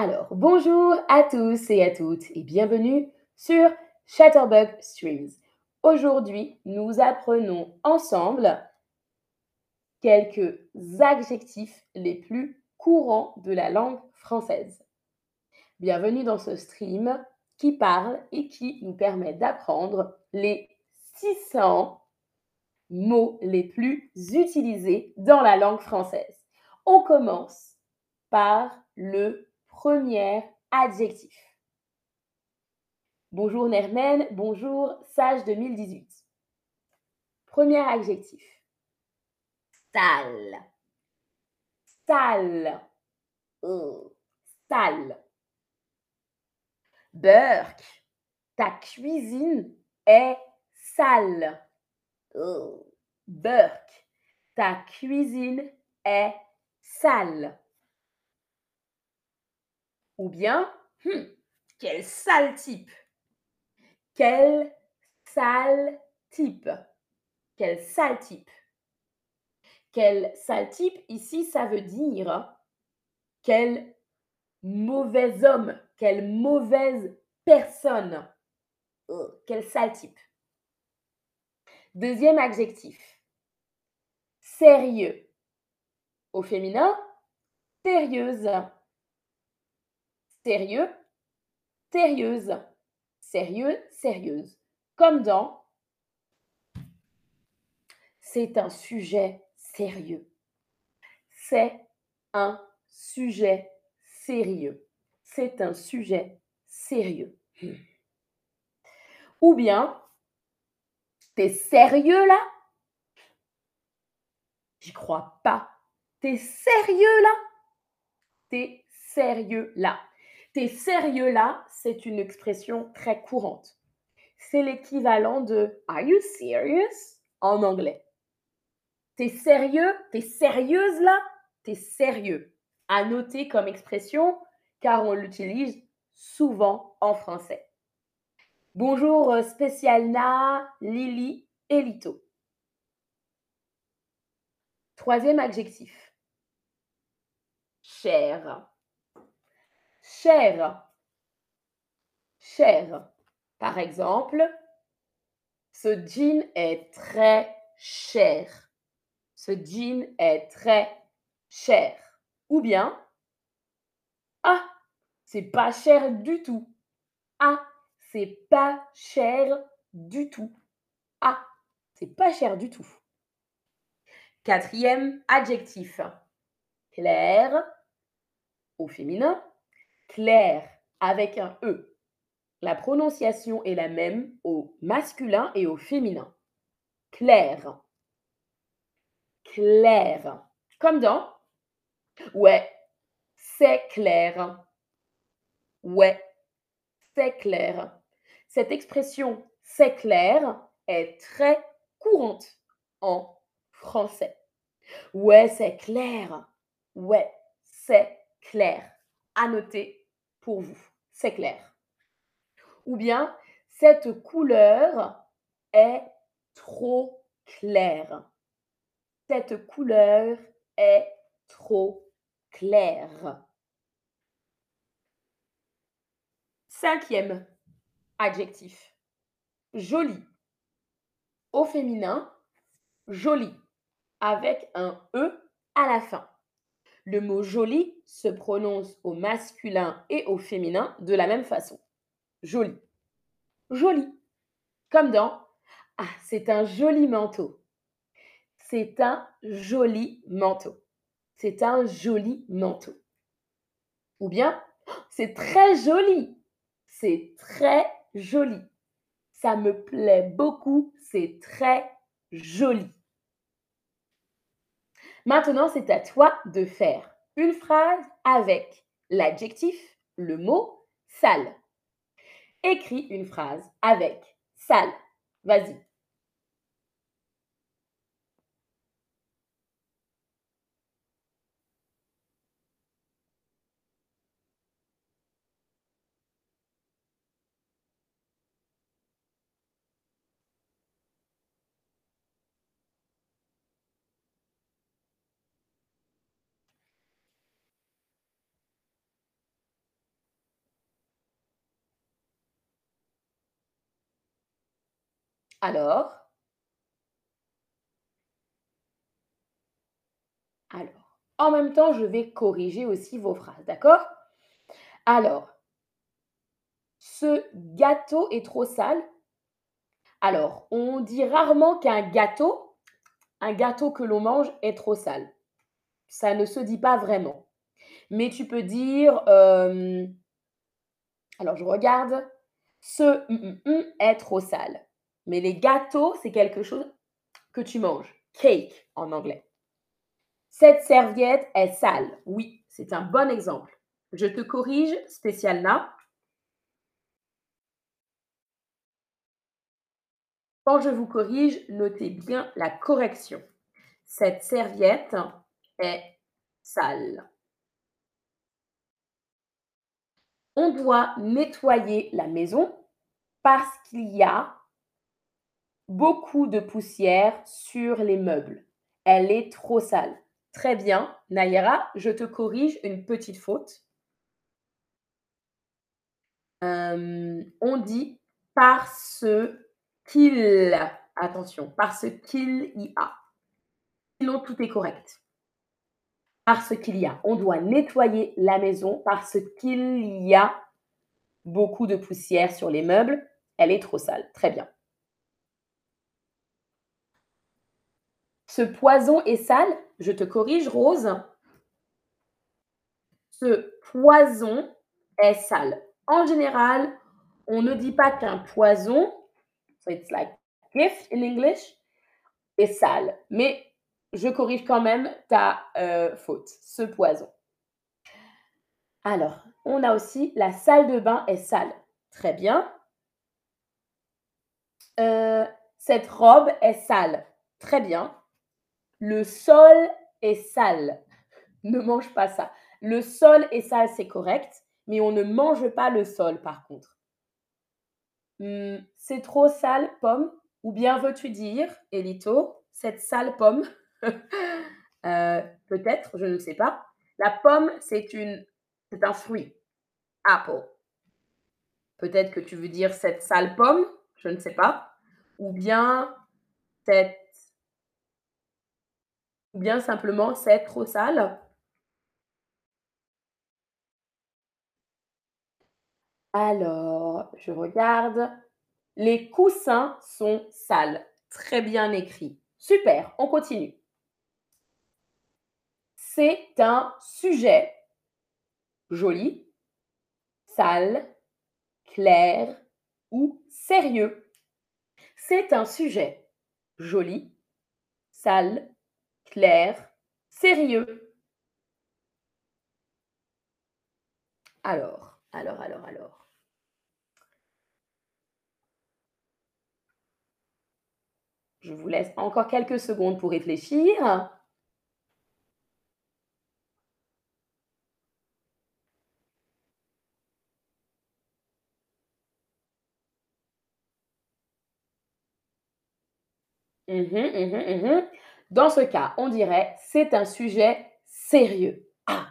Alors, bonjour à tous et à toutes et bienvenue sur Chatterbug Streams. Aujourd'hui, nous apprenons ensemble quelques adjectifs les plus courants de la langue française. Bienvenue dans ce stream qui parle et qui nous permet d'apprendre les 600 mots les plus utilisés dans la langue française. On commence par le premier adjectif. Bonjour Nermen, bonjour Sage 2018. Premier adjectif. Sale. Sale. Oh, sale. Burke, ta cuisine est sale. Oh, Burke, ta cuisine est sale. Ou bien, hmm, quel sale type. Quel sale type. Quel sale type. Quel sale type, ici, ça veut dire quel mauvais homme, quelle mauvaise personne. Oh, quel sale type. Deuxième adjectif. Sérieux. Au féminin, sérieuse. Sérieux, sérieuse. Sérieux, sérieuse. Comme dans C'est un sujet sérieux. C'est un sujet sérieux. C'est un sujet sérieux. Ou bien, t'es sérieux là? J'y crois pas. T'es sérieux là? T'es sérieux là. T'es sérieux là, c'est une expression très courante. C'est l'équivalent de Are you serious? en anglais. T'es sérieux? T'es sérieuse là? T'es sérieux. À noter comme expression car on l'utilise souvent en français. Bonjour euh, Spécialna, Lily et Lito. Troisième adjectif. Cher. Cher. Cher. Par exemple, ce jean est très cher. Ce jean est très cher. Ou bien, ah, c'est pas cher du tout. Ah, c'est pas cher du tout. Ah, c'est pas cher du tout. Quatrième adjectif. Clair au féminin. Clair avec un E. La prononciation est la même au masculin et au féminin. Clair. Clair. Comme dans Ouais, c'est clair. Ouais, c'est clair. Cette expression c'est clair est très courante en français. Ouais, c'est clair. Ouais, c'est clair. À noter pour vous. C'est clair. Ou bien, cette couleur est trop claire. Cette couleur est trop claire. Cinquième adjectif. Joli. Au féminin, joli avec un E à la fin. Le mot joli se prononce au masculin et au féminin de la même façon. Joli. Joli. Comme dans Ah, c'est un joli manteau. C'est un joli manteau. C'est un joli manteau. Ou bien C'est très joli. C'est très joli. Ça me plaît beaucoup. C'est très joli. Maintenant, c'est à toi de faire une phrase avec l'adjectif, le mot sale. Écris une phrase avec sale. Vas-y. Alors? Alors, en même temps, je vais corriger aussi vos phrases, d'accord? Alors, ce gâteau est trop sale. Alors, on dit rarement qu'un gâteau, un gâteau que l'on mange est trop sale. Ça ne se dit pas vraiment. Mais tu peux dire, euh, alors je regarde, ce est trop sale. Mais les gâteaux, c'est quelque chose que tu manges. Cake en anglais. Cette serviette est sale. Oui, c'est un bon exemple. Je te corrige, spécial là. Quand je vous corrige, notez bien la correction. Cette serviette est sale. On doit nettoyer la maison parce qu'il y a beaucoup de poussière sur les meubles. Elle est trop sale. Très bien, Nayara, je te corrige une petite faute. Euh, on dit parce qu'il, attention, parce qu'il y a. Sinon, tout est correct. Parce qu'il y a. On doit nettoyer la maison parce qu'il y a beaucoup de poussière sur les meubles. Elle est trop sale. Très bien. Ce poison est sale? Je te corrige, Rose. Ce poison est sale. En général, on ne dit pas qu'un poison, so it's like gift in English, est sale. Mais je corrige quand même ta euh, faute, ce poison. Alors, on a aussi la salle de bain est sale. Très bien. Euh, cette robe est sale. Très bien. Le sol est sale. Ne mange pas ça. Le sol est sale, c'est correct, mais on ne mange pas le sol par contre. Hmm, c'est trop sale, pomme? Ou bien veux-tu dire, Elito, cette sale pomme? Euh, Peut-être, je ne sais pas. La pomme, c'est une, c'est un fruit. Apple. Peut-être que tu veux dire cette sale pomme, je ne sais pas. Ou bien cette bien simplement c'est trop sale? Alors, je regarde. Les coussins sont sales. Très bien écrit. Super, on continue. C'est un sujet joli, sale, clair ou sérieux. C'est un sujet joli, sale, sérieux. Alors, alors, alors, alors. Je vous laisse encore quelques secondes pour réfléchir. Mmh mmh mmh Dans ce cas, on dirait c'est un sujet sérieux. Ah,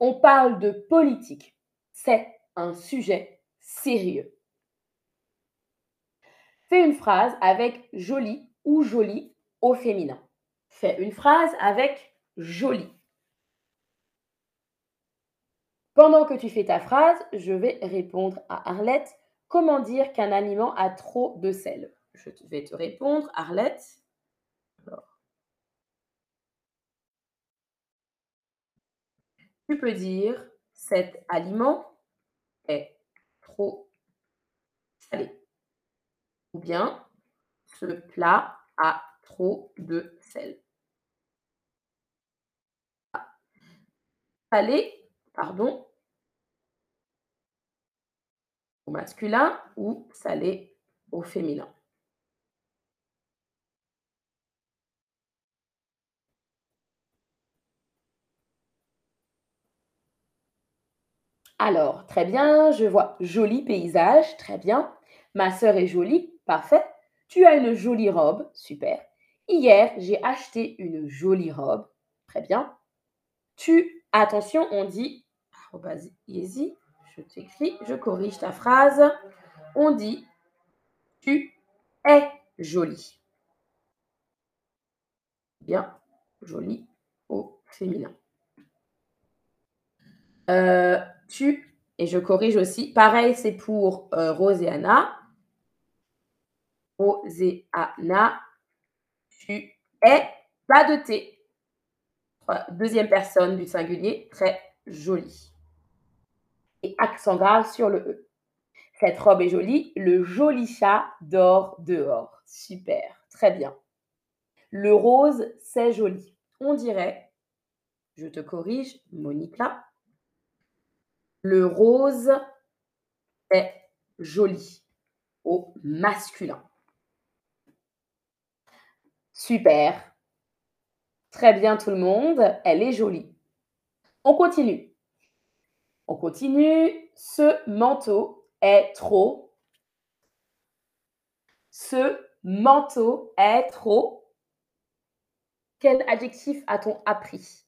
on parle de politique. C'est un sujet sérieux. Fais une phrase avec joli ou joli au féminin. Fais une phrase avec joli. Pendant que tu fais ta phrase, je vais répondre à Arlette. Comment dire qu'un aliment a trop de sel? Je vais te répondre, Arlette. Tu peux dire cet aliment est trop salé. Ou bien ce plat a trop de sel. Salé, pardon, au masculin ou salé au féminin. Alors, très bien, je vois joli paysage, très bien. Ma sœur est jolie, parfait. Tu as une jolie robe, super. Hier, j'ai acheté une jolie robe, très bien. Tu, attention, on dit, je t'écris, je corrige ta phrase. On dit, tu es joli. Bien, joli au féminin. Euh, tu, et je corrige aussi, pareil, c'est pour euh, et Anna, tu es, pas de T. Deuxième personne du singulier, très joli. Et accent grave sur le E. Cette robe est jolie. Le joli chat dort dehors. Super, très bien. Le rose, c'est joli. On dirait, je te corrige, Monica, le rose est joli au masculin. Super. Très bien tout le monde, elle est jolie. On continue. On continue. Ce manteau est trop. Ce manteau est trop. Quel adjectif a-t-on appris?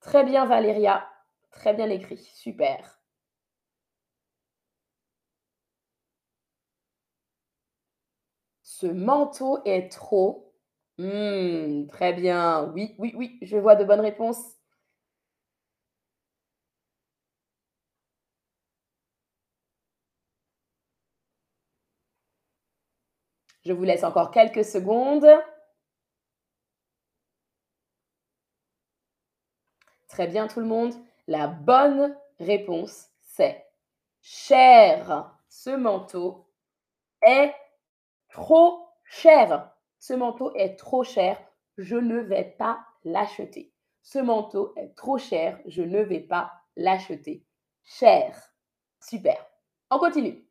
Très bien Valéria, très bien écrit, super. Ce manteau est trop. Hmm, très bien, oui, oui, oui, je vois de bonnes réponses. Je vous laisse encore quelques secondes. Très bien tout le monde. La bonne réponse, c'est cher. Ce manteau est trop cher. Ce manteau est trop cher. Je ne vais pas l'acheter. Ce manteau est trop cher. Je ne vais pas l'acheter. Cher. Super. On continue.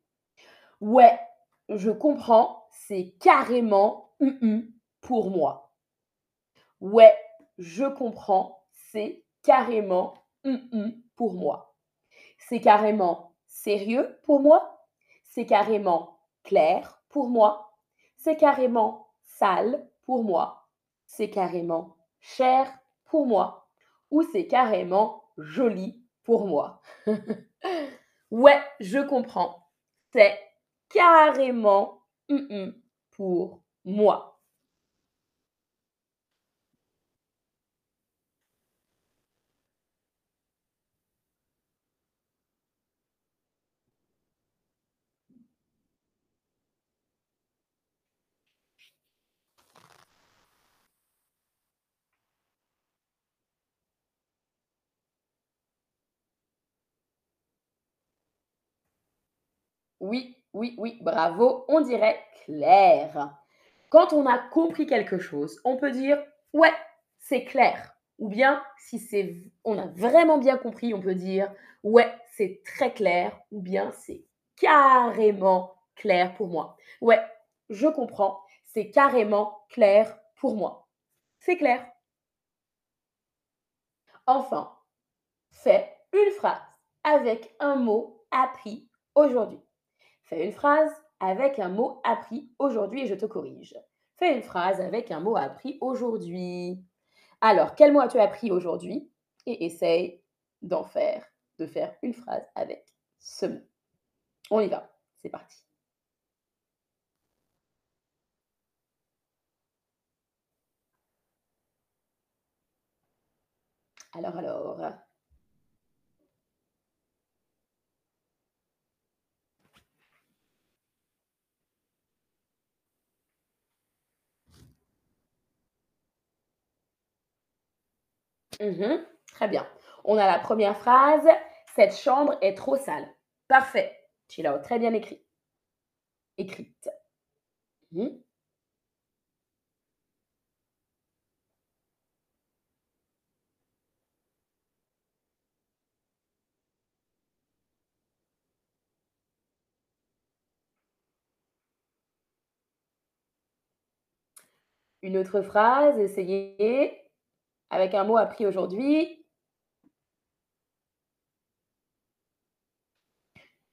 Ouais, je comprends. C'est carrément pour moi. Ouais, je comprends. C'est carrément pour moi. C'est carrément sérieux pour moi. C'est carrément clair pour moi. C'est carrément sale pour moi. C'est carrément cher pour moi. Ou c'est carrément joli pour moi. ouais, je comprends. C'est carrément pour moi. Oui, oui, oui, bravo. On dirait clair. Quand on a compris quelque chose, on peut dire ouais, c'est clair. Ou bien, si c'est, on a vraiment bien compris, on peut dire ouais, c'est très clair. Ou bien, c'est carrément clair pour moi. Ouais, je comprends. C'est carrément clair pour moi. C'est clair. Enfin, fais une phrase avec un mot appris aujourd'hui. Fais une phrase avec un mot appris aujourd'hui et je te corrige. Fais une phrase avec un mot appris aujourd'hui. Alors, quel mot as-tu appris aujourd'hui? Et essaye d'en faire, de faire une phrase avec ce mot. On y va, c'est parti. Alors, alors. Mhm, très bien. On a la première phrase. Cette chambre est trop sale. Parfait. L'as très bien écrit. Écrite. Mhm. Une autre phrase, essayez avec un mot appris aujourd'hui.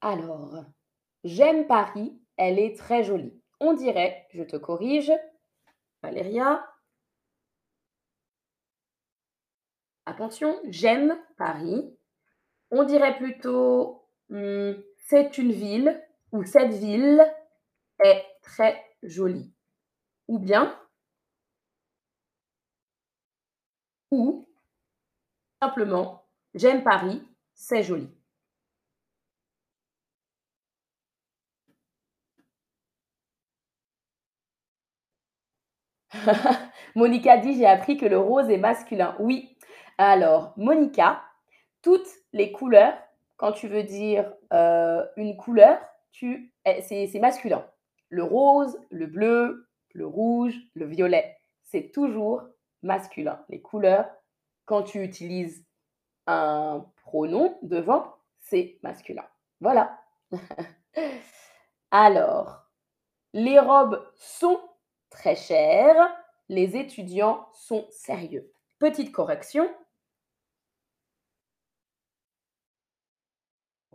Alors, j'aime Paris, elle est très jolie. On dirait, je te corrige, Valéria. Attention, j'aime Paris. On dirait plutôt, hmm, c'est une ville ou cette ville est très joli. Ou bien ou simplement j'aime Paris, c'est joli. Monica dit j'ai appris que le rose est masculin. Oui. Alors, Monica, toutes les couleurs, quand tu veux dire euh, une couleur, eh, c'est masculin. Le rose, le bleu, le rouge, le violet, c'est toujours masculin. Les couleurs, quand tu utilises un pronom devant, c'est masculin. Voilà. Alors, les robes sont très chères, les étudiants sont sérieux. Petite correction.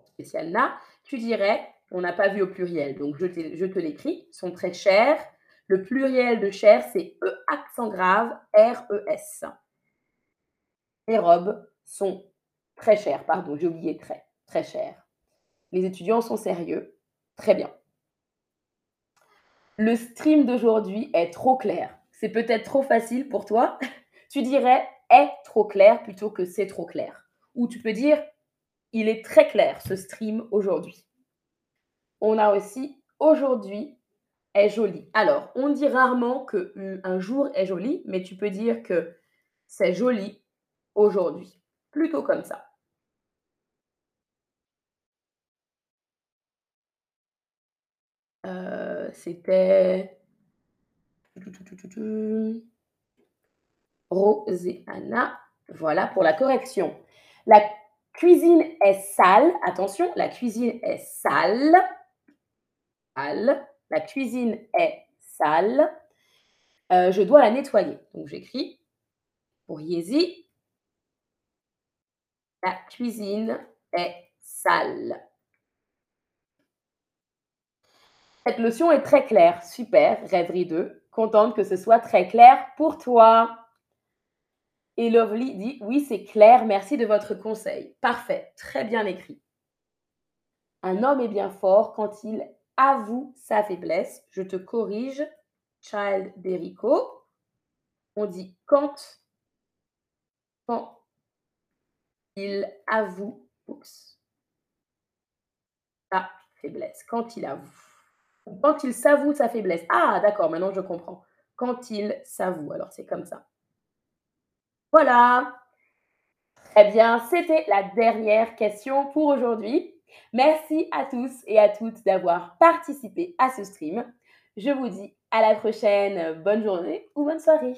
Spécial tu dirais, on n'a pas vu au pluriel, donc je, te l'écris, sont très chers. Le pluriel de cher, c'est E accent grave, R-E-S. Les robes sont très chères, pardon, j'ai oublié très, très chères. Les étudiants sont sérieux, très bien. Le stream d'aujourd'hui est trop clair. C'est peut-être trop facile pour toi. tu dirais est trop clair plutôt que c'est trop clair. Ou tu peux dire il est très clair ce stream aujourd'hui. On a aussi aujourd'hui est joli. Alors, on dit rarement que un jour est joli, mais tu peux dire que c'est joli aujourd'hui. Plutôt comme ça. Euh, c'était Roséana. Voilà pour la correction. La cuisine est sale. Attention, la cuisine est sale. Sale. La cuisine est sale. Euh, je dois la nettoyer. Donc j'écris pour Yézi. La cuisine est sale. Cette leçon est très claire. Super, rêverie 2. Contente que ce soit très clair pour toi. Et Lovely dit Oui, c'est clair, merci de votre conseil. Parfait, très bien écrit. Un homme est bien fort quand il avoue sa faiblesse. Je te corrige, Child d'Erico. On dit quand, quand il avoue sa faiblesse. Quand il avoue. Quand il s'avoue sa faiblesse. Ah, d'accord, maintenant je comprends. Quand il s'avoue. Alors c'est comme ça. Voilà. Très bien, c'était la dernière question pour aujourd'hui. Merci à tous et à toutes d'avoir participé à ce stream. Je vous dis à la prochaine. Bonne journée ou bonne soirée.